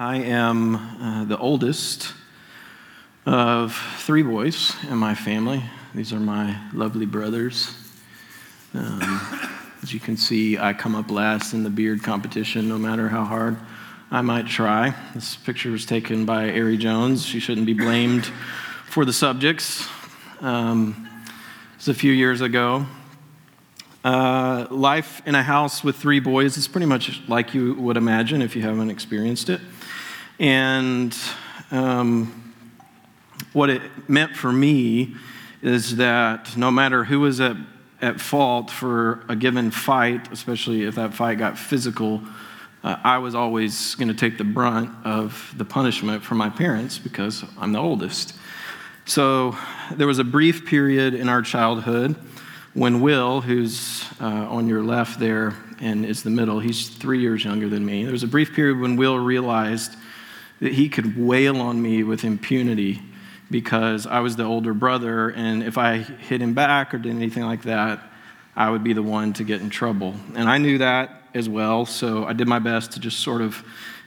I am uh, the oldest of three boys in my family. These are my lovely brothers. Um, as you can see, I come up last in the beard competition, no matter how hard I might try. This picture was taken by Ari Jones. She shouldn't be blamed for the subjects. Um, it was a few years ago. Uh, life in a house with three boys is pretty much like you would imagine if you haven't experienced it. And um, what it meant for me is that no matter who was at, at fault for a given fight, especially if that fight got physical, uh, I was always going to take the brunt of the punishment from my parents because I'm the oldest. So there was a brief period in our childhood when Will, who's uh, on your left there and is the middle, he's three years younger than me. There was a brief period when Will realized that he could wail on me with impunity because I was the older brother, and if I hit him back or did anything like that, I would be the one to get in trouble. And I knew that as well. So I did my best to just sort of,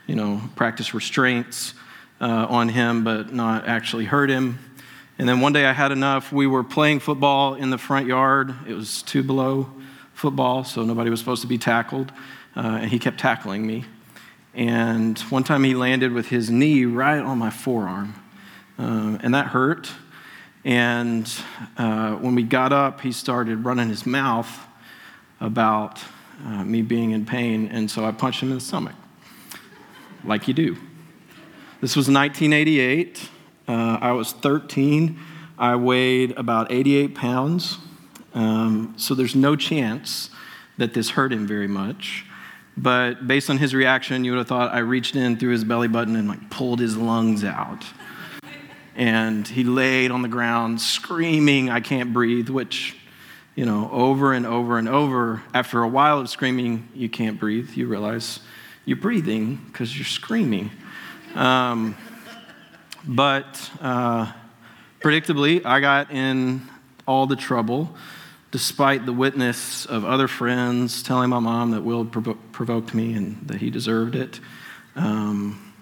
you know, practice restraints uh, on him, but not actually hurt him. And then one day I had enough. We were playing football in the front yard. It was two below football, so nobody was supposed to be tackled. Uh, and he kept tackling me. And one time he landed with his knee right on my forearm. Um, and that hurt. And uh, when we got up, he started running his mouth about uh, me being in pain, and so I punched him in the stomach, like you do. This was 1988. Uh, I was 13. I weighed about 88 pounds, um, so there's no chance that this hurt him very much. But based on his reaction, you would have thought I reached in through his belly button and like pulled his lungs out. And he laid on the ground screaming, I can't breathe, which you know, over and over and over, after a while of screaming, you can't breathe. You realize you're breathing because you're screaming. Um, but uh, predictably, I got in all the trouble, despite the witness of other friends telling my mom that Will provo- provoked me and that he deserved it. Um,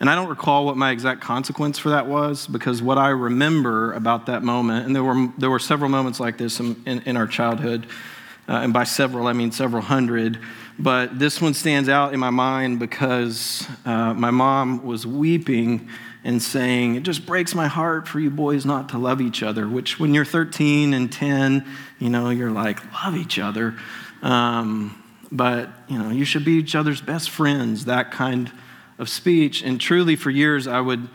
and I don't recall what my exact consequence for that was because what I remember about that moment, and there were, there were several moments like this in, in, in our childhood, uh, and by several I mean several hundred, but this one stands out in my mind because uh, my mom was weeping and saying, It just breaks my heart for you boys not to love each other, which when you're 13 and 10, you know, you're like, love each other. Um, but, you know, you should be each other's best friends, that kind of speech. And truly, for years, I would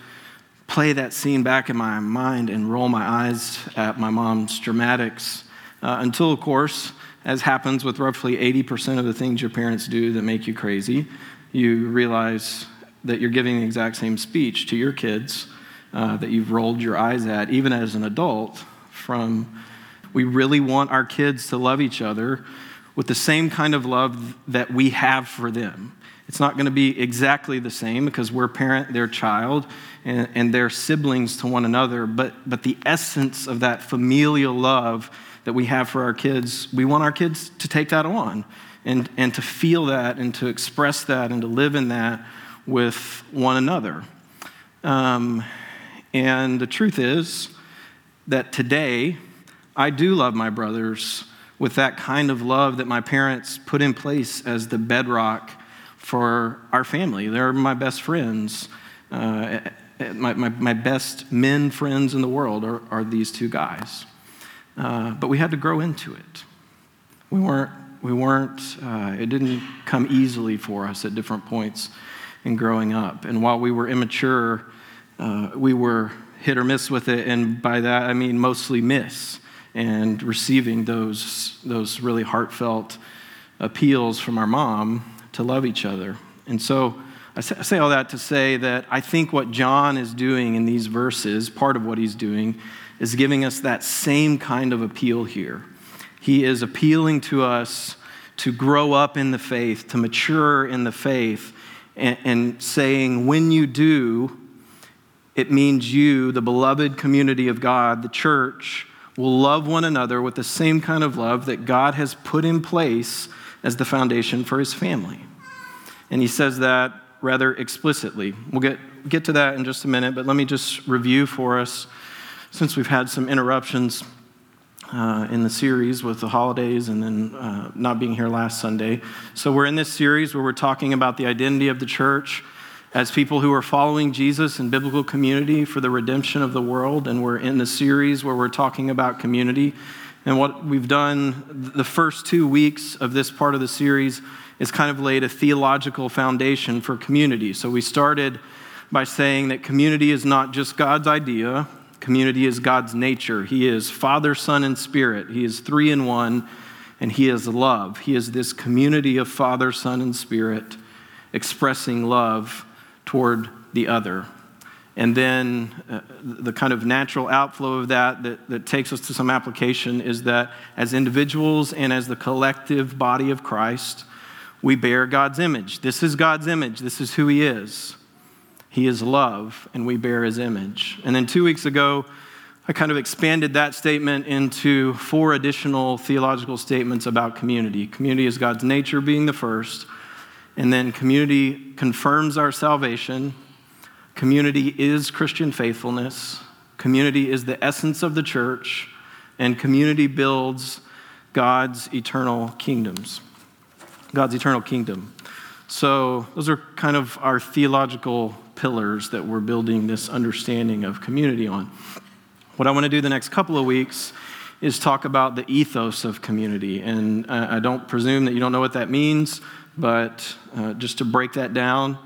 play that scene back in my mind and roll my eyes at my mom's dramatics uh, until, of course, as happens with roughly 80% of the things your parents do that make you crazy, you realize that you're giving the exact same speech to your kids uh, that you've rolled your eyes at, even as an adult, from we really want our kids to love each other with the same kind of love that we have for them. It's not going to be exactly the same because we're parent, they're child, and, and they're siblings to one another. But, but the essence of that familial love that we have for our kids, we want our kids to take that on and, and to feel that and to express that and to live in that with one another. Um, and the truth is that today, I do love my brothers with that kind of love that my parents put in place as the bedrock for our family. They're my best friends. Uh, my, my, my, best men friends in the world are, are these two guys. Uh, but we had to grow into it. We weren't, we weren't uh, it didn't come easily for us at different points in growing up. And while we were immature, uh, we were hit or miss with it. And by that, I mean mostly miss and receiving those, those really heartfelt appeals from our mom to love each other. And so I say all that to say that I think what John is doing in these verses, part of what he's doing, is giving us that same kind of appeal here. He is appealing to us to grow up in the faith, to mature in the faith, and, and saying, when you do, it means you, the beloved community of God, the church, will love one another with the same kind of love that God has put in place as the foundation for his family. And he says that rather explicitly. We'll get, get to that in just a minute, but let me just review for us since we've had some interruptions uh, in the series with the holidays and then uh, not being here last Sunday. So, we're in this series where we're talking about the identity of the church as people who are following Jesus in biblical community for the redemption of the world. And we're in the series where we're talking about community. And what we've done the first two weeks of this part of the series is kind of laid a theological foundation for community. So, we started by saying that community is not just God's idea, Community is God's nature. He is Father, Son, and Spirit. He is three in one, and He is love. He is this community of Father, Son, and Spirit expressing love toward the other. And then uh, the kind of natural outflow of that, that that takes us to some application is that as individuals and as the collective body of Christ, we bear God's image. This is God's image, this is who He is. He is love, and we bear his image. And then two weeks ago, I kind of expanded that statement into four additional theological statements about community. Community is God's nature being the first, and then community confirms our salvation. Community is Christian faithfulness. Community is the essence of the church, and community builds God's eternal kingdoms. God's eternal kingdom. So, those are kind of our theological pillars that we're building this understanding of community on. What I want to do the next couple of weeks is talk about the ethos of community. And I don't presume that you don't know what that means, but uh, just to break that down,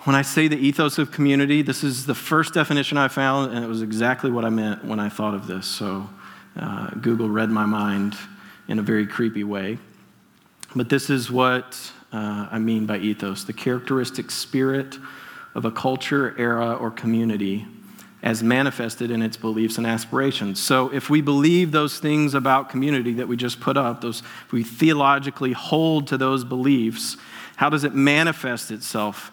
when I say the ethos of community, this is the first definition I found, and it was exactly what I meant when I thought of this. So uh, Google read my mind in a very creepy way. But this is what uh, I mean by ethos the characteristic spirit of a culture, era, or community as manifested in its beliefs and aspirations. So, if we believe those things about community that we just put up, those, if we theologically hold to those beliefs, how does it manifest itself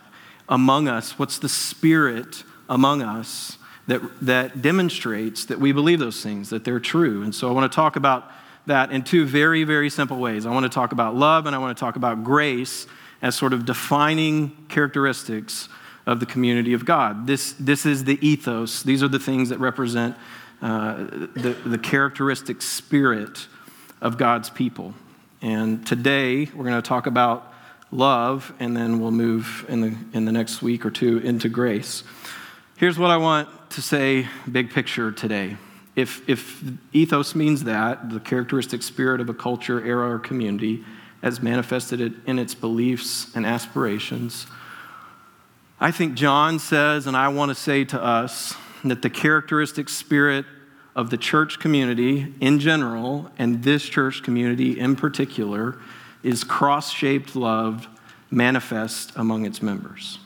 among us? What's the spirit among us that, that demonstrates that we believe those things, that they're true? And so, I want to talk about that in two very, very simple ways. I want to talk about love and I want to talk about grace as sort of defining characteristics of the community of God. This, this is the ethos. These are the things that represent uh, the, the characteristic spirit of God's people. And today we're going to talk about love, and then we'll move in the, in the next week or two into grace. Here's what I want to say big picture today. If, if ethos means that, the characteristic spirit of a culture, era, or community, as manifested in its beliefs and aspirations, I think John says, and I want to say to us, that the characteristic spirit of the church community in general, and this church community in particular, is cross shaped love manifest among its members.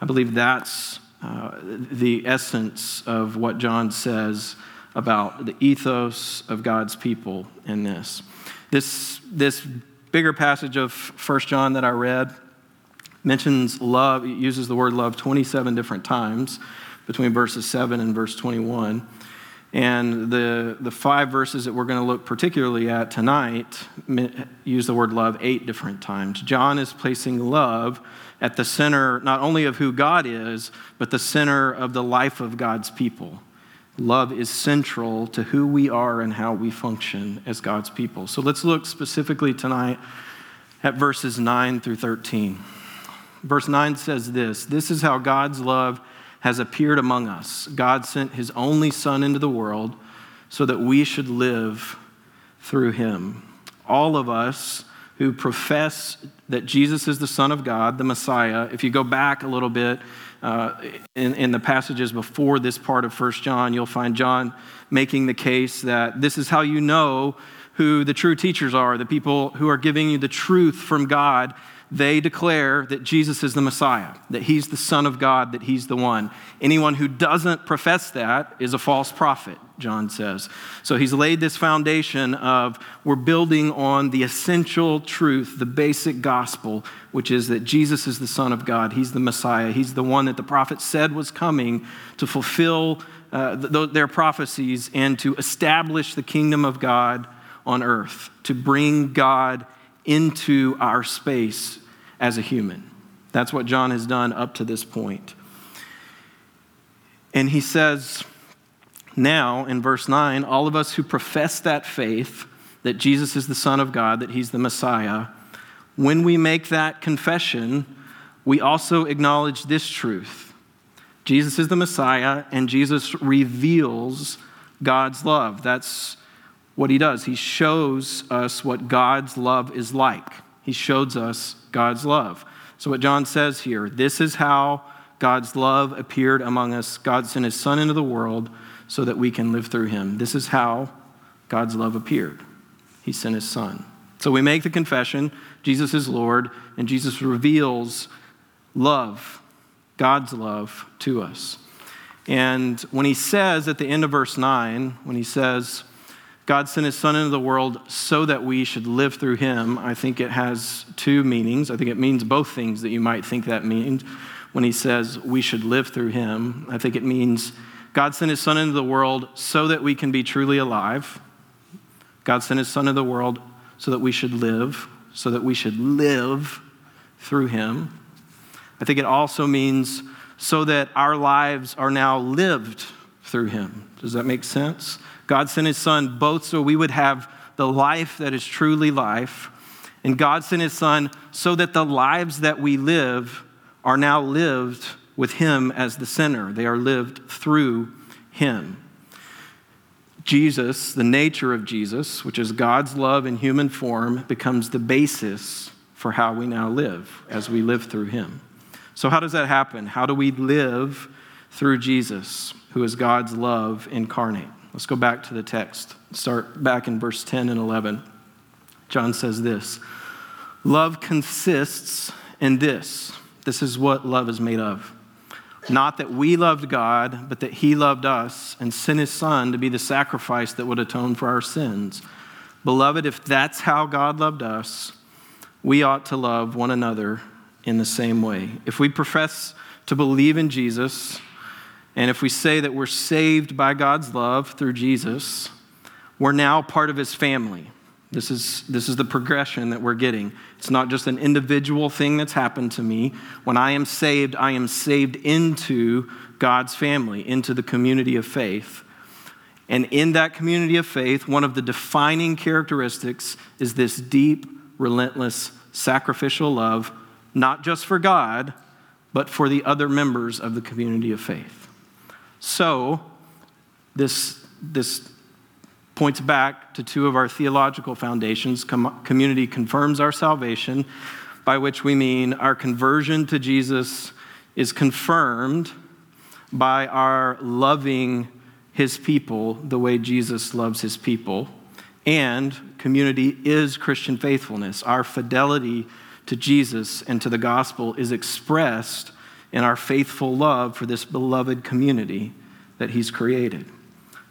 I believe that's uh, the essence of what John says about the ethos of God's people in this. This, this bigger passage of First John that I read mentions love, it uses the word love 27 different times between verses 7 and verse 21. And the, the five verses that we're going to look particularly at tonight use the word love eight different times. John is placing love at the center not only of who God is, but the center of the life of God's people. Love is central to who we are and how we function as God's people. So let's look specifically tonight at verses 9 through 13. Verse 9 says this This is how God's love has appeared among us. God sent his only Son into the world so that we should live through him. All of us who profess that Jesus is the Son of God, the Messiah, if you go back a little bit uh, in, in the passages before this part of First John, you'll find John making the case that this is how you know who the true teachers are, the people who are giving you the truth from God they declare that Jesus is the Messiah, that he's the Son of God, that he's the one. Anyone who doesn't profess that is a false prophet, John says. So he's laid this foundation of we're building on the essential truth, the basic gospel, which is that Jesus is the Son of God, he's the Messiah, he's the one that the prophet said was coming to fulfill uh, th- their prophecies and to establish the kingdom of God on earth, to bring God into our space as a human. That's what John has done up to this point. And he says now in verse 9, all of us who profess that faith, that Jesus is the Son of God, that he's the Messiah, when we make that confession, we also acknowledge this truth Jesus is the Messiah, and Jesus reveals God's love. That's what he does. He shows us what God's love is like. He shows us God's love. So, what John says here this is how God's love appeared among us. God sent his Son into the world so that we can live through him. This is how God's love appeared. He sent his Son. So, we make the confession Jesus is Lord, and Jesus reveals love, God's love to us. And when he says at the end of verse 9, when he says, God sent his son into the world so that we should live through him, I think it has two meanings. I think it means both things that you might think that means when he says we should live through him. I think it means God sent his son into the world so that we can be truly alive. God sent his son into the world so that we should live, so that we should live through him. I think it also means so that our lives are now lived through him. Does that make sense? God sent his son both so we would have the life that is truly life, and God sent his son so that the lives that we live are now lived with him as the center. They are lived through him. Jesus, the nature of Jesus, which is God's love in human form, becomes the basis for how we now live as we live through him. So, how does that happen? How do we live through Jesus, who is God's love incarnate? Let's go back to the text. Start back in verse 10 and 11. John says this Love consists in this. This is what love is made of. Not that we loved God, but that He loved us and sent His Son to be the sacrifice that would atone for our sins. Beloved, if that's how God loved us, we ought to love one another in the same way. If we profess to believe in Jesus, and if we say that we're saved by God's love through Jesus, we're now part of his family. This is, this is the progression that we're getting. It's not just an individual thing that's happened to me. When I am saved, I am saved into God's family, into the community of faith. And in that community of faith, one of the defining characteristics is this deep, relentless, sacrificial love not just for God, but for the other members of the community of faith. So, this, this points back to two of our theological foundations. Com- community confirms our salvation, by which we mean our conversion to Jesus is confirmed by our loving his people the way Jesus loves his people. And community is Christian faithfulness. Our fidelity to Jesus and to the gospel is expressed in our faithful love for this beloved community that He's created.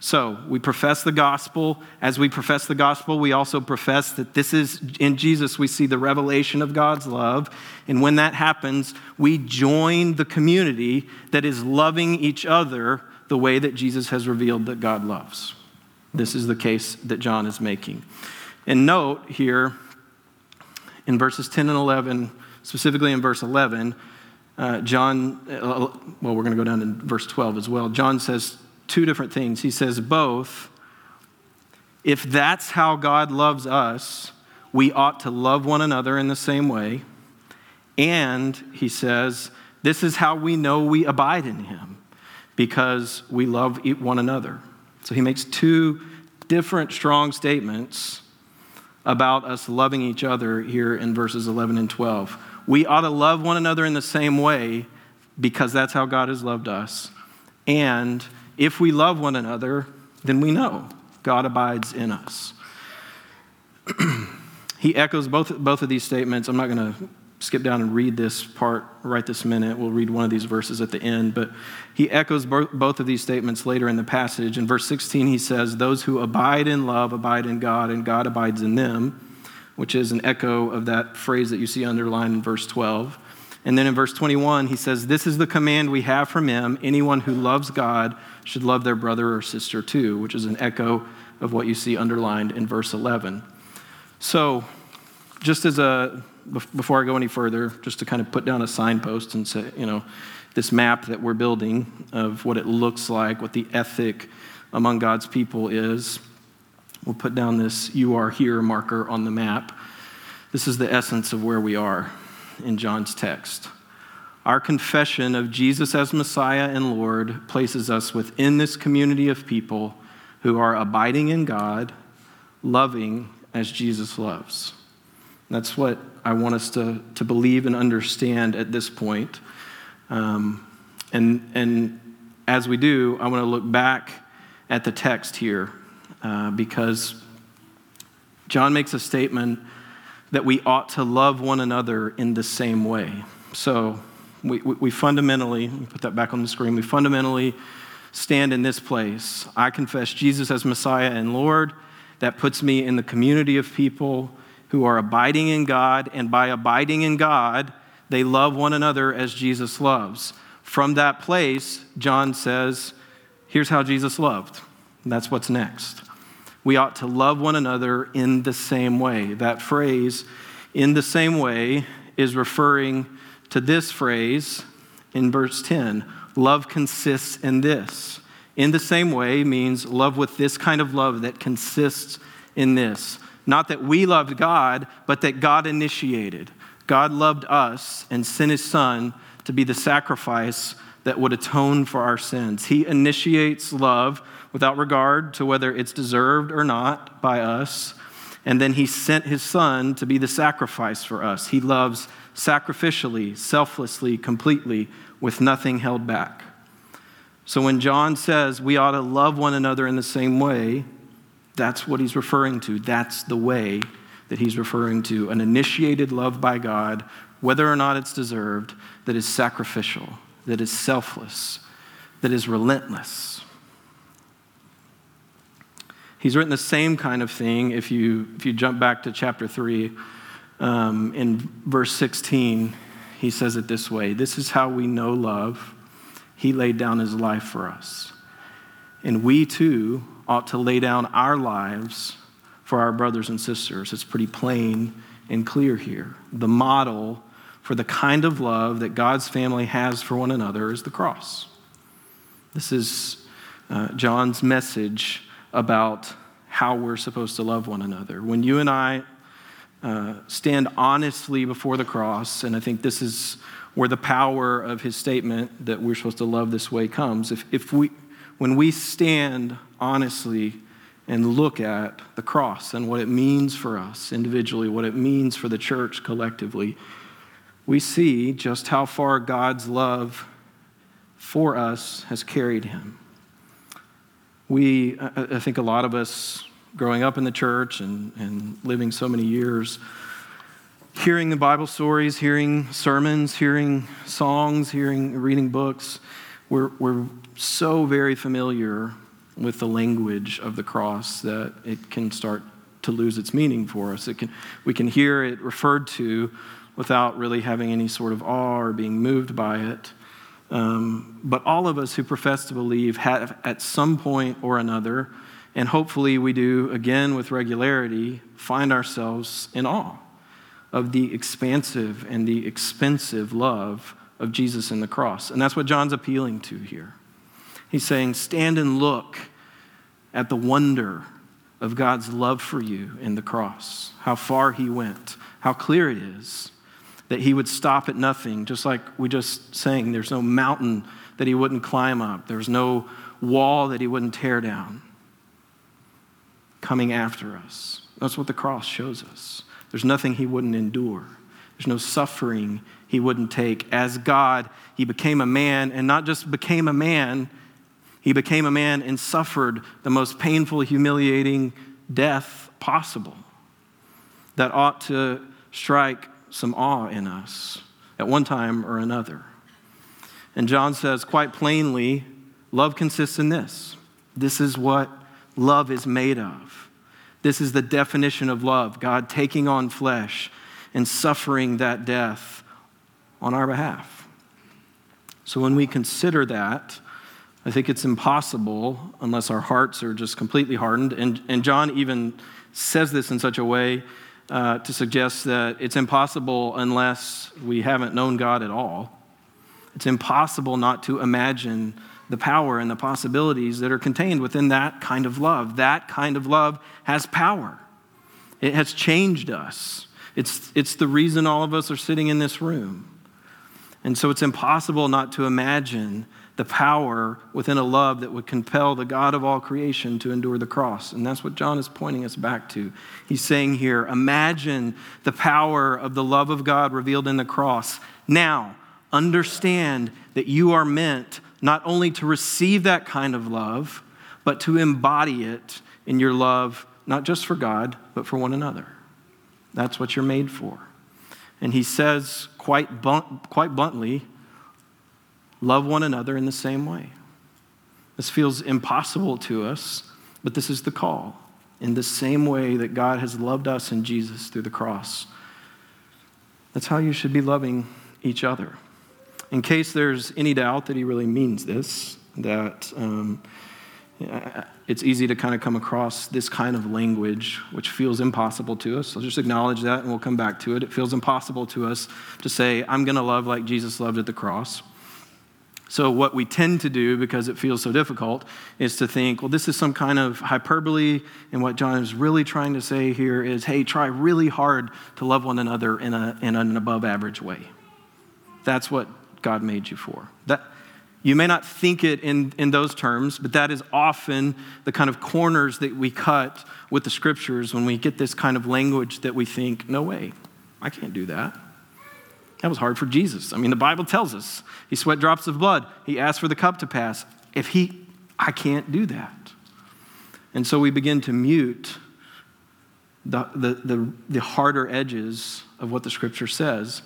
So, we profess the gospel. As we profess the gospel, we also profess that this is in Jesus, we see the revelation of God's love. And when that happens, we join the community that is loving each other the way that Jesus has revealed that God loves. This is the case that John is making. And note here in verses 10 and 11, specifically in verse 11, uh, John, uh, well, we're going to go down to verse 12 as well. John says two different things. He says, both, if that's how God loves us, we ought to love one another in the same way. And he says, this is how we know we abide in him, because we love one another. So he makes two different strong statements about us loving each other here in verses 11 and 12. We ought to love one another in the same way because that's how God has loved us. And if we love one another, then we know God abides in us. he echoes both, both of these statements. I'm not going to skip down and read this part right this minute. We'll read one of these verses at the end. But he echoes both of these statements later in the passage. In verse 16, he says, Those who abide in love abide in God, and God abides in them, which is an echo of that phrase that you see underlined in verse 12. And then in verse 21, he says, This is the command we have from him. Anyone who loves God should love their brother or sister too, which is an echo of what you see underlined in verse 11. So, just as a before I go any further, just to kind of put down a signpost and say, you know, this map that we're building of what it looks like, what the ethic among God's people is. We'll put down this you are here marker on the map. This is the essence of where we are in John's text. Our confession of Jesus as Messiah and Lord places us within this community of people who are abiding in God, loving as Jesus loves. That's what I want us to, to believe and understand at this point. Um, and, and as we do, I want to look back at the text here uh, because John makes a statement that we ought to love one another in the same way. So we, we, we fundamentally, put that back on the screen, we fundamentally stand in this place. I confess Jesus as Messiah and Lord. That puts me in the community of people who are abiding in God, and by abiding in God, they love one another as Jesus loves. From that place, John says, here's how Jesus loved. And that's what's next. We ought to love one another in the same way. That phrase, in the same way, is referring to this phrase in verse 10 love consists in this. In the same way means love with this kind of love that consists in this. Not that we loved God, but that God initiated. God loved us and sent his son to be the sacrifice that would atone for our sins. He initiates love without regard to whether it's deserved or not by us. And then he sent his son to be the sacrifice for us. He loves sacrificially, selflessly, completely, with nothing held back. So when John says we ought to love one another in the same way, that's what he's referring to. That's the way that he's referring to an initiated love by God, whether or not it's deserved, that is sacrificial, that is selfless, that is relentless. He's written the same kind of thing if you, if you jump back to chapter 3. Um, in verse 16, he says it this way This is how we know love. He laid down his life for us. And we too ought to lay down our lives for our brothers and sisters. It's pretty plain and clear here. The model for the kind of love that God's family has for one another is the cross. This is uh, John's message about how we're supposed to love one another. When you and I uh, stand honestly before the cross, and I think this is where the power of his statement that we're supposed to love this way comes. If, if we, when we stand honestly and look at the cross and what it means for us individually, what it means for the church collectively, we see just how far God's love for us has carried him we, I think a lot of us growing up in the church and, and living so many years, hearing the Bible stories, hearing sermons, hearing songs, hearing, reading books, we're, we're so very familiar with the language of the cross that it can start to lose its meaning for us. It can, we can hear it referred to without really having any sort of awe or being moved by it. Um, but all of us who profess to believe have at some point or another, and hopefully we do again with regularity, find ourselves in awe of the expansive and the expensive love of Jesus in the cross. And that's what John's appealing to here. He's saying, Stand and look at the wonder of God's love for you in the cross, how far he went, how clear it is that he would stop at nothing, just like we just sang. There's no mountain that he wouldn't climb up, there's no wall that he wouldn't tear down coming after us. That's what the cross shows us. There's nothing he wouldn't endure, there's no suffering he wouldn't take. As God, he became a man, and not just became a man, he became a man and suffered the most painful, humiliating death possible that ought to strike some awe in us at one time or another. And John says quite plainly love consists in this. This is what love is made of. This is the definition of love God taking on flesh and suffering that death on our behalf. So when we consider that, I think it's impossible unless our hearts are just completely hardened. And, and John even says this in such a way uh, to suggest that it's impossible unless we haven't known God at all. It's impossible not to imagine the power and the possibilities that are contained within that kind of love. That kind of love has power, it has changed us. It's, it's the reason all of us are sitting in this room. And so it's impossible not to imagine the power within a love that would compel the God of all creation to endure the cross. And that's what John is pointing us back to. He's saying here, imagine the power of the love of God revealed in the cross. Now, understand that you are meant not only to receive that kind of love, but to embody it in your love, not just for God, but for one another. That's what you're made for. And he says quite, blunt, quite bluntly, love one another in the same way. This feels impossible to us, but this is the call. In the same way that God has loved us in Jesus through the cross. That's how you should be loving each other. In case there's any doubt that he really means this, that um, it's easy to kind of come across this kind of language which feels impossible to us. I'll just acknowledge that and we'll come back to it. It feels impossible to us to say, I'm going to love like Jesus loved at the cross. So, what we tend to do, because it feels so difficult, is to think, well, this is some kind of hyperbole. And what John is really trying to say here is, hey, try really hard to love one another in, a, in an above average way. That's what God made you for. That, you may not think it in, in those terms, but that is often the kind of corners that we cut with the scriptures when we get this kind of language that we think, no way, I can't do that. That was hard for Jesus. I mean, the Bible tells us he sweat drops of blood. He asked for the cup to pass. If he, I can't do that. And so we begin to mute the, the, the, the harder edges of what the scripture says.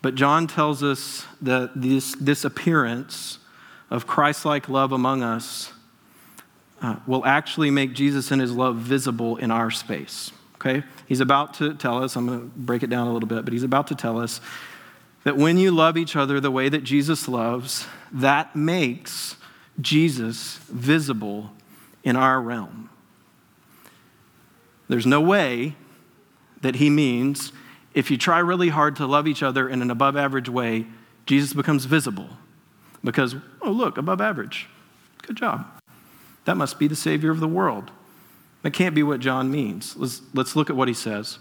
But John tells us that this, this appearance of Christ like love among us uh, will actually make Jesus and his love visible in our space okay? He's about to tell us, I'm going to break it down a little bit, but he's about to tell us that when you love each other the way that Jesus loves, that makes Jesus visible in our realm. There's no way that he means if you try really hard to love each other in an above average way, Jesus becomes visible. Because, oh, look, above average. Good job. That must be the Savior of the world. That can't be what John means. Let's, let's look at what he says.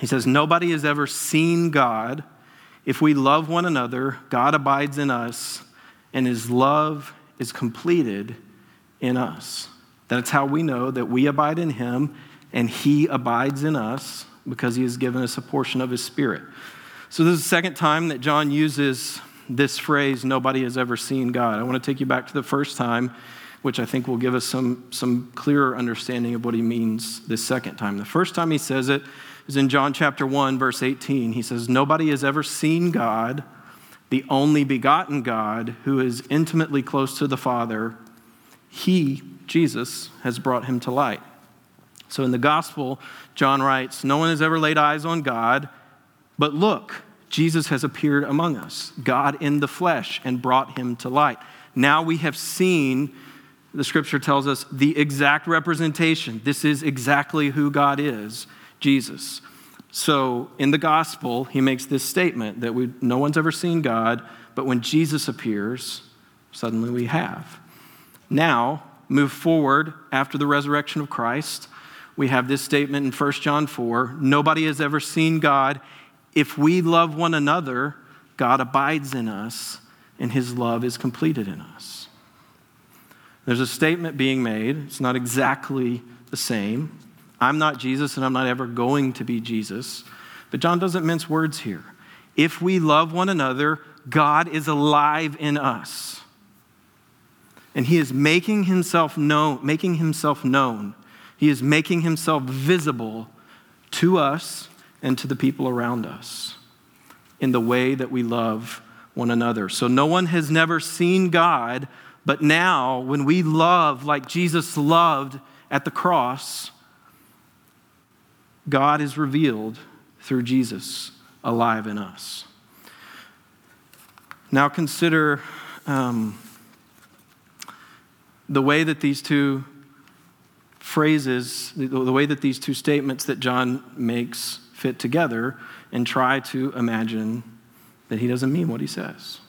He says, Nobody has ever seen God. If we love one another, God abides in us, and his love is completed in us. That's how we know that we abide in him and he abides in us because he has given us a portion of his spirit. So, this is the second time that John uses this phrase, nobody has ever seen God. I want to take you back to the first time which I think will give us some, some clearer understanding of what he means this second time. The first time he says it is in John chapter 1, verse 18. He says, Nobody has ever seen God, the only begotten God, who is intimately close to the Father. He, Jesus, has brought him to light. So in the gospel, John writes, No one has ever laid eyes on God, but look, Jesus has appeared among us, God in the flesh, and brought him to light. Now we have seen the scripture tells us the exact representation. This is exactly who God is Jesus. So in the gospel, he makes this statement that we, no one's ever seen God, but when Jesus appears, suddenly we have. Now, move forward after the resurrection of Christ. We have this statement in 1 John 4 Nobody has ever seen God. If we love one another, God abides in us, and his love is completed in us. There's a statement being made. It's not exactly the same. I'm not Jesus and I'm not ever going to be Jesus. But John doesn't mince words here. If we love one another, God is alive in us. And he is making himself known, making himself known. He is making himself visible to us and to the people around us in the way that we love one another. So no one has never seen God but now, when we love like Jesus loved at the cross, God is revealed through Jesus alive in us. Now, consider um, the way that these two phrases, the, the way that these two statements that John makes fit together, and try to imagine that he doesn't mean what he says.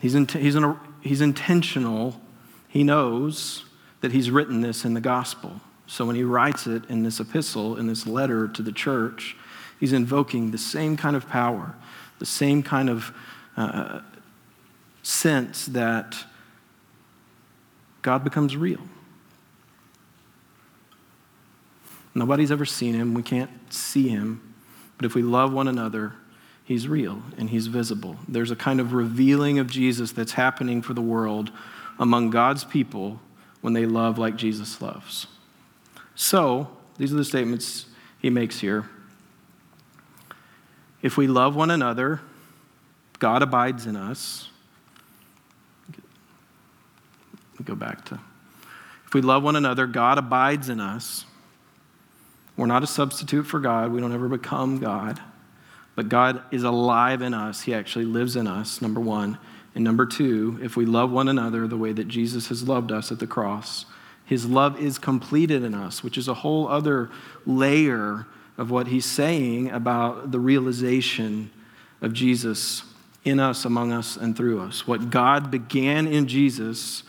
He's, in, he's, in a, he's intentional. He knows that he's written this in the gospel. So when he writes it in this epistle, in this letter to the church, he's invoking the same kind of power, the same kind of uh, sense that God becomes real. Nobody's ever seen him. We can't see him. But if we love one another, he's real and he's visible. There's a kind of revealing of Jesus that's happening for the world among God's people when they love like Jesus loves. So, these are the statements he makes here. If we love one another, God abides in us. Go back to. If we love one another, God abides in us. We're not a substitute for God. We don't ever become God. But God is alive in us. He actually lives in us, number one. And number two, if we love one another the way that Jesus has loved us at the cross, his love is completed in us, which is a whole other layer of what he's saying about the realization of Jesus in us, among us, and through us. What God began in Jesus,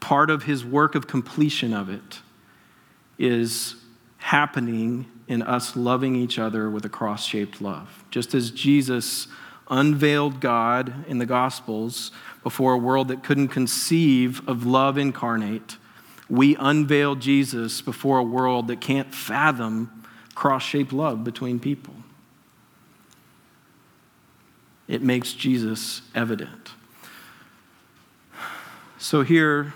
part of his work of completion of it, is happening in us loving each other with a cross shaped love. Just as Jesus unveiled God in the Gospels before a world that couldn't conceive of love incarnate, we unveil Jesus before a world that can't fathom cross shaped love between people. It makes Jesus evident. So, here,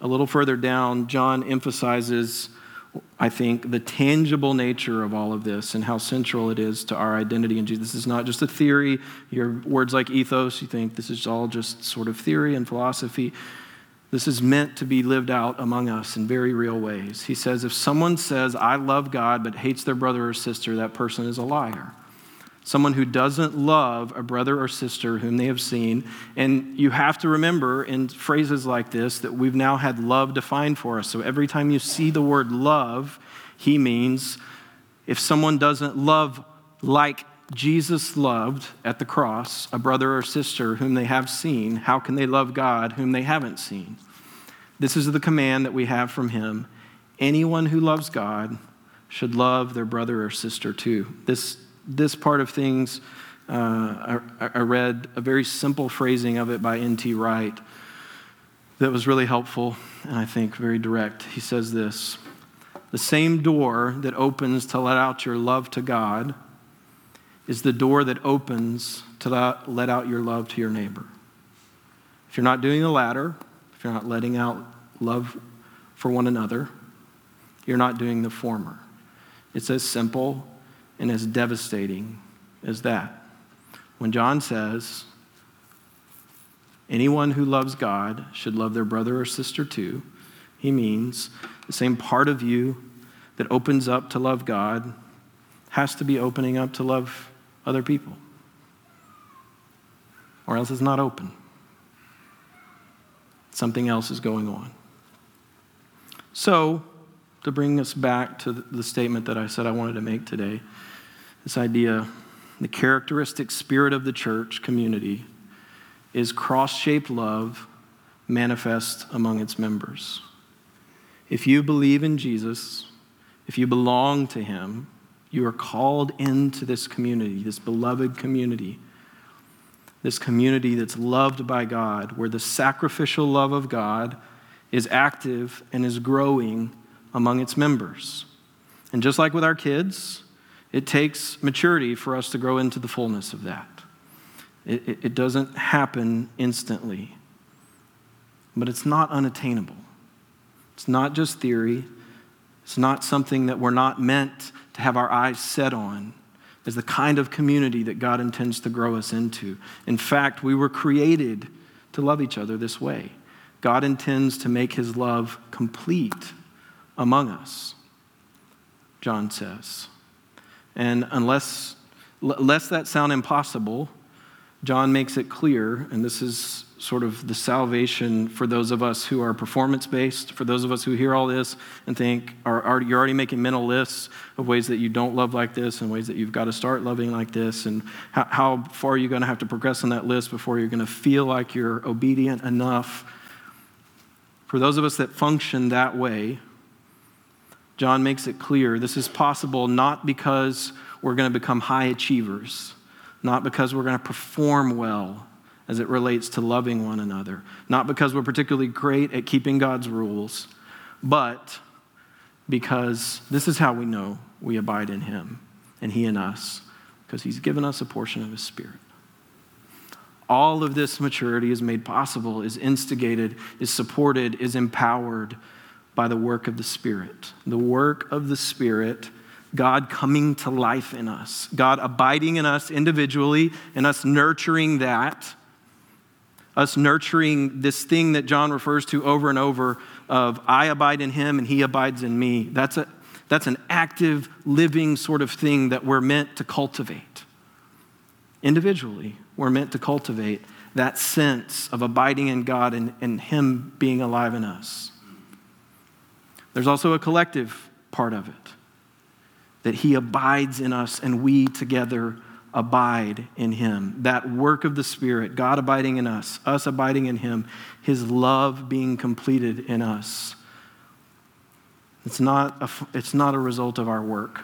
a little further down, John emphasizes I think, the tangible nature of all of this and how central it is to our identity in Jesus. This is not just a theory. Your words like ethos, you think this is all just sort of theory and philosophy. This is meant to be lived out among us in very real ways. He says, if someone says, I love God, but hates their brother or sister, that person is a liar someone who doesn't love a brother or sister whom they have seen. And you have to remember in phrases like this that we've now had love defined for us. So every time you see the word love, he means if someone doesn't love like Jesus loved at the cross a brother or sister whom they have seen, how can they love God whom they haven't seen? This is the command that we have from him. Anyone who loves God should love their brother or sister too. This this part of things, uh, I, I, read a very simple phrasing of it by N.T. Wright that was really helpful and I think very direct. He says this The same door that opens to let out your love to God is the door that opens to let out your love to your neighbor. If you're not doing the latter, if you're not letting out love for one another, you're not doing the former. It's as simple and as devastating as that. When John says, anyone who loves God should love their brother or sister too, he means the same part of you that opens up to love God has to be opening up to love other people, or else it's not open. Something else is going on. So, to bring us back to the statement that I said I wanted to make today, this idea, the characteristic spirit of the church community is cross shaped love manifest among its members. If you believe in Jesus, if you belong to Him, you are called into this community, this beloved community, this community that's loved by God, where the sacrificial love of God is active and is growing among its members. And just like with our kids, it takes maturity for us to grow into the fullness of that. It, it, it doesn't happen instantly, but it's not unattainable. It's not just theory, it's not something that we're not meant to have our eyes set on as the kind of community that God intends to grow us into. In fact, we were created to love each other this way. God intends to make his love complete among us, John says. And unless, lest that sound impossible, John makes it clear, and this is sort of the salvation for those of us who are performance based, for those of us who hear all this and think are, are, you're already making mental lists of ways that you don't love like this and ways that you've got to start loving like this, and how, how far are you going to have to progress on that list before you're going to feel like you're obedient enough. For those of us that function that way, John makes it clear this is possible not because we're going to become high achievers, not because we're going to perform well as it relates to loving one another, not because we're particularly great at keeping God's rules, but because this is how we know we abide in Him and He in us, because He's given us a portion of His Spirit. All of this maturity is made possible, is instigated, is supported, is empowered by the work of the Spirit. The work of the Spirit, God coming to life in us, God abiding in us individually, and us nurturing that us nurturing this thing that John refers to over and over of I abide in him and he abides in me. That's, a, that's an active, living sort of thing that we're meant to cultivate. Individually, we're meant to cultivate that sense of abiding in God and, and him being alive in us. There's also a collective part of it that he abides in us and we together abide in him. That work of the Spirit, God abiding in us, us abiding in him, his love being completed in us. It's not a, it's not a result of our work,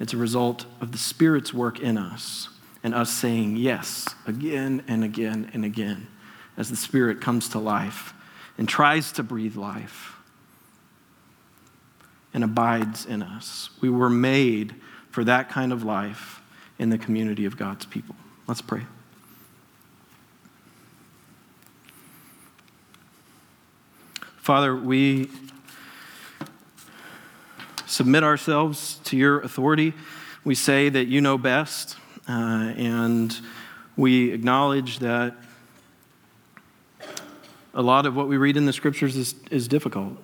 it's a result of the Spirit's work in us and us saying yes again and again and again as the Spirit comes to life and tries to breathe life and abides in us. We were made for that kind of life in the community of God's people. Let's pray. Father, we submit ourselves to your authority. We say that you know best, uh, and we acknowledge that a lot of what we read in the scriptures is, is difficult.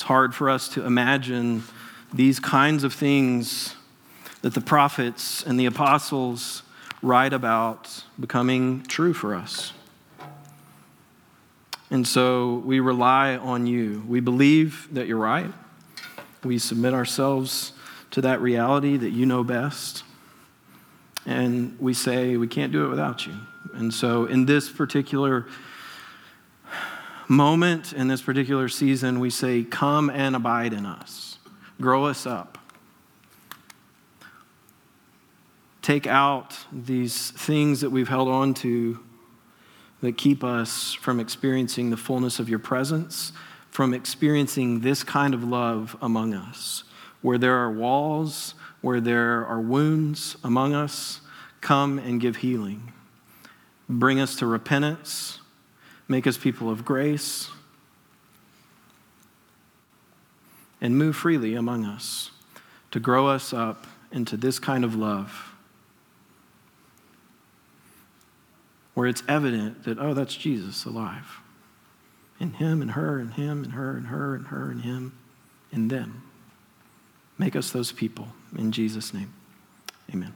It's hard for us to imagine these kinds of things that the prophets and the apostles write about becoming true for us. And so we rely on you. We believe that you're right. We submit ourselves to that reality that you know best. And we say we can't do it without you. And so in this particular moment, in this particular season, we say, Come and abide in us, grow us up. take out these things that we've held on to that keep us from experiencing the fullness of your presence, from experiencing this kind of love among us. Where there are walls, where there are wounds among us, come and give healing. Bring us to repentance, make us people of grace, and move freely among us to grow us up into this kind of love where it's evident that, oh, that's Jesus alive. In him and her and him and her and her and her and him and them. Make us those people. In Jesus' name, amen.